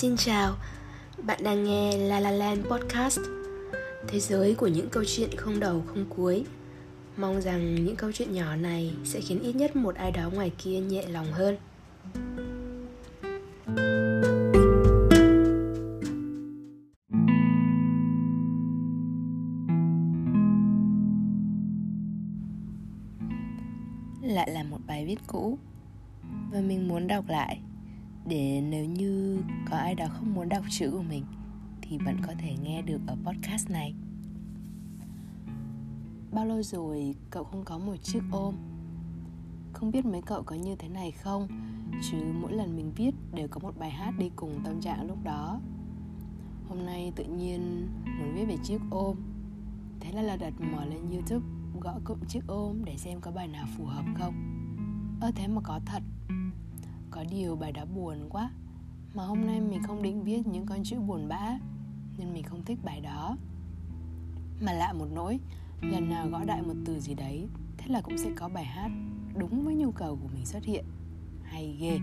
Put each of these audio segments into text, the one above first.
Xin chào, bạn đang nghe La La Land Podcast. Thế giới của những câu chuyện không đầu không cuối. Mong rằng những câu chuyện nhỏ này sẽ khiến ít nhất một ai đó ngoài kia nhẹ lòng hơn. Lại là một bài viết cũ Và mình muốn đọc lại để nếu như có ai đó không muốn đọc chữ của mình, thì vẫn có thể nghe được ở podcast này. Bao lâu rồi cậu không có một chiếc ôm? Không biết mấy cậu có như thế này không? Chứ mỗi lần mình viết đều có một bài hát đi cùng tâm trạng lúc đó. Hôm nay tự nhiên muốn viết về chiếc ôm. Thế là là đặt mở lên youtube, gõ cụm chiếc ôm để xem có bài nào phù hợp không. Ơ, thế mà có thật. Có điều bài đó buồn quá. Mà hôm nay mình không định viết những con chữ buồn bã, Nên mình không thích bài đó. Mà lạ một nỗi, Lần nào gõ đại một từ gì đấy, Thế là cũng sẽ có bài hát Đúng với nhu cầu của mình xuất hiện. Hay ghê.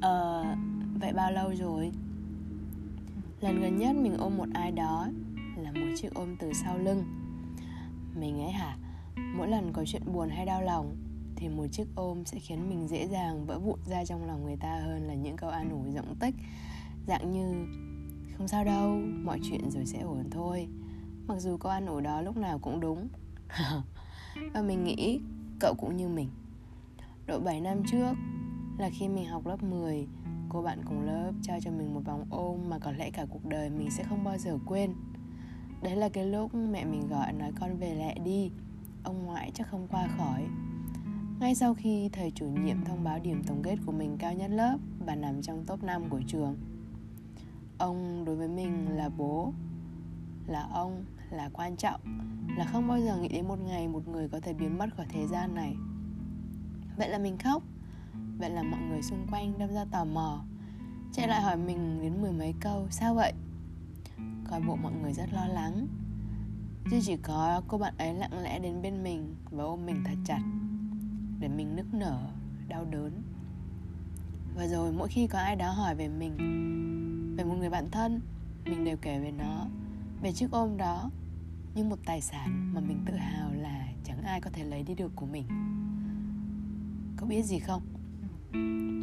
Ờ Vậy bao lâu rồi? Lần gần nhất mình ôm một ai đó Là một chiếc ôm từ sau lưng. Mình ấy hả? Mỗi lần có chuyện buồn hay đau lòng thì một chiếc ôm sẽ khiến mình dễ dàng vỡ vụn ra trong lòng người ta hơn là những câu an ủi rộng tích. Dạng như, không sao đâu, mọi chuyện rồi sẽ ổn thôi. Mặc dù câu an ủi đó lúc nào cũng đúng. Và mình nghĩ cậu cũng như mình. Độ 7 năm trước là khi mình học lớp 10 cô bạn cùng lớp trao cho mình một vòng ôm mà có lẽ cả cuộc đời mình sẽ không bao giờ quên. Đấy là cái lúc mẹ mình gọi nói con về lẹ đi, ông ngoại chắc không qua khỏi ngay sau khi thầy chủ nhiệm thông báo điểm tổng kết của mình cao nhất lớp và nằm trong top 5 của trường. Ông đối với mình là bố, là ông, là quan trọng, là không bao giờ nghĩ đến một ngày một người có thể biến mất khỏi thế gian này. Vậy là mình khóc, vậy là mọi người xung quanh đâm ra tò mò, chạy lại hỏi mình đến mười mấy câu, sao vậy? Coi bộ mọi người rất lo lắng, chứ chỉ có cô bạn ấy lặng lẽ đến bên mình và ôm mình thật chặt để mình nức nở, đau đớn. Và rồi, mỗi khi có ai đó hỏi về mình, về một người bạn thân, mình đều kể về nó, về chiếc ôm đó như một tài sản mà mình tự hào là chẳng ai có thể lấy đi được của mình. Có biết gì không?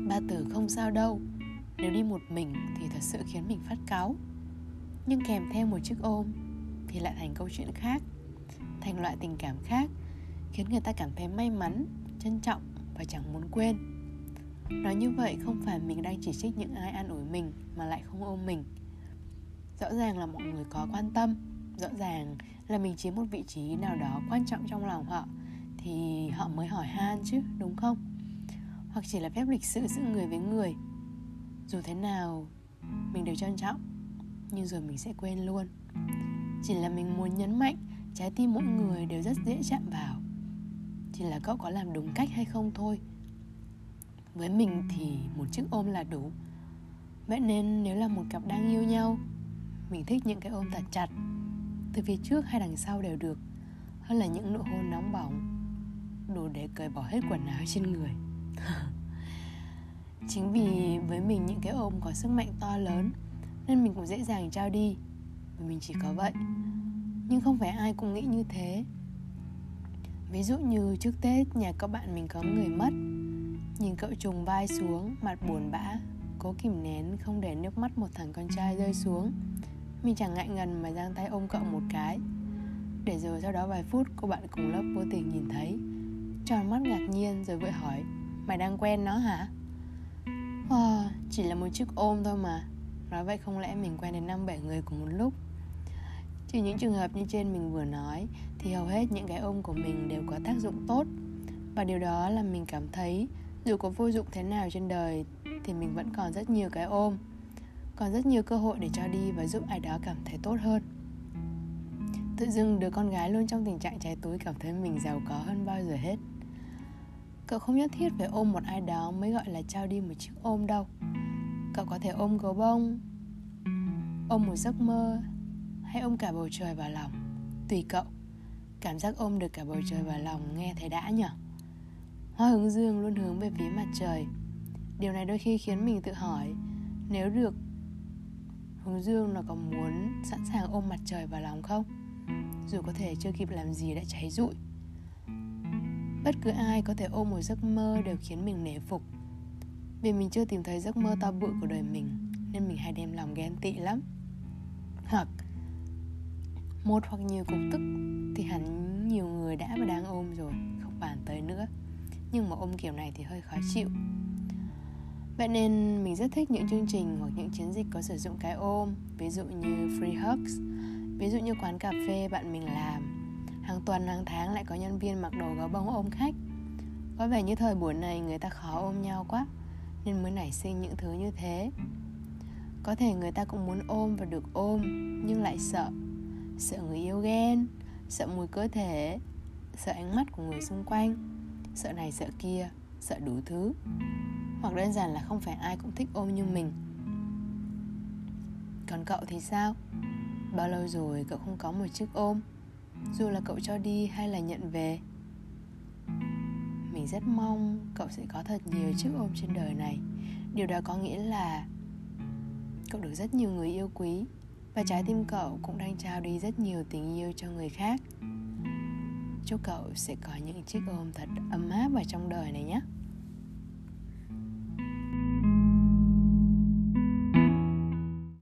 Ba từ không sao đâu. Nếu đi một mình thì thật sự khiến mình phát cáu. Nhưng kèm theo một chiếc ôm thì lại thành câu chuyện khác, thành loại tình cảm khác, khiến người ta cảm thấy may mắn trân trọng và chẳng muốn quên. Nói như vậy không phải mình đang chỉ trích những ai an ủi mình mà lại không ôm mình. Rõ ràng là mọi người có quan tâm, rõ ràng là mình chiếm một vị trí nào đó quan trọng trong lòng họ thì họ mới hỏi han chứ, đúng không? Hoặc chỉ là phép lịch sự giữa người với người. Dù thế nào, mình đều trân trọng, nhưng rồi mình sẽ quên luôn. Chỉ là mình muốn nhấn mạnh trái tim mỗi người đều rất dễ chạm vào chỉ là cậu có làm đúng cách hay không thôi. Với mình thì một chiếc ôm là đủ. Vậy nên nếu là một cặp đang yêu nhau, mình thích những cái ôm thật chặt, từ phía trước hay đằng sau đều được. Hơn là những nụ hôn nóng bỏng, đủ để cởi bỏ hết quần áo trên người. Chính vì với mình những cái ôm có sức mạnh to lớn, nên mình cũng dễ dàng trao đi. Và mình chỉ có vậy. Nhưng không phải ai cũng nghĩ như thế. Ví dụ như trước Tết nhà các bạn mình có người mất. Nhìn cậu trùng vai xuống, mặt buồn bã Cố kìm nén không để nước mắt một thằng con trai rơi xuống. Mình chẳng ngại ngần mà giang tay ôm cậu một cái. Để rồi sau đó vài phút cô bạn cùng lớp vô tình nhìn thấy. Tròn mắt ngạc nhiên rồi vội hỏi Mày đang quen nó hả? Wow, chỉ là một chiếc ôm thôi mà. Nói vậy không lẽ mình quen đến năm bảy người cùng một lúc? Trừ những trường hợp như trên mình vừa nói, thì hầu hết những cái ôm của mình đều có tác dụng tốt. Và điều đó là mình cảm thấy, dù có vô dụng thế nào trên đời, thì mình vẫn còn rất nhiều cái ôm, còn rất nhiều cơ hội để cho đi và giúp ai đó cảm thấy tốt hơn. Tự dưng đứa con gái luôn trong tình trạng trái túi cảm thấy mình giàu có hơn bao giờ hết. Cậu không nhất thiết phải ôm một ai đó mới gọi là trao đi một chiếc ôm đâu. Cậu có thể ôm gấu bông, ôm một giấc mơ hay ôm cả bầu trời vào lòng? Tùy cậu. Cảm giác ôm được cả bầu trời vào lòng nghe thấy đã nhở? Hoa hướng dương luôn hướng về phía mặt trời. Điều này đôi khi khiến mình tự hỏi, nếu được, hướng dương nó có muốn sẵn sàng ôm mặt trời vào lòng không? Dù có thể chưa kịp làm gì đã cháy rụi. Bất cứ ai có thể ôm một giấc mơ đều khiến mình nể phục. Vì mình chưa tìm thấy giấc mơ to bự của đời mình, nên mình hay đem lòng ghen tị lắm. Hoặc một hoặc nhiều cục tức thì hẳn nhiều người đã và đang ôm rồi không bàn tới nữa. Nhưng mà ôm kiểu này thì hơi khó chịu. Vậy nên mình rất thích những chương trình hoặc những chiến dịch có sử dụng cái ôm Ví dụ như Free Hugs Ví dụ như quán cà phê bạn mình làm. Hàng tuần, hàng tháng lại có nhân viên mặc đồ gấu bông ôm khách. Có vẻ như thời buổi này người ta khó ôm nhau quá Nên mới nảy sinh những thứ như thế. Có thể người ta cũng muốn ôm và được ôm Nhưng lại sợ. Sợ người yêu ghen, Sợ mùi cơ thể, Sợ ánh mắt của người xung quanh, Sợ này sợ kia, Sợ đủ thứ. Hoặc đơn giản là không phải ai cũng thích ôm như mình. Còn cậu thì sao? Bao lâu rồi cậu không có một chiếc ôm? Dù là cậu cho đi hay là nhận về? Mình rất mong cậu sẽ có thật nhiều chiếc ôm trên đời này. Điều đó có nghĩa là cậu được rất nhiều người yêu quý và trái tim cậu cũng đang trao đi rất nhiều tình yêu cho người khác. Chúc cậu sẽ có những chiếc ôm thật ấm áp vào trong đời này nhé.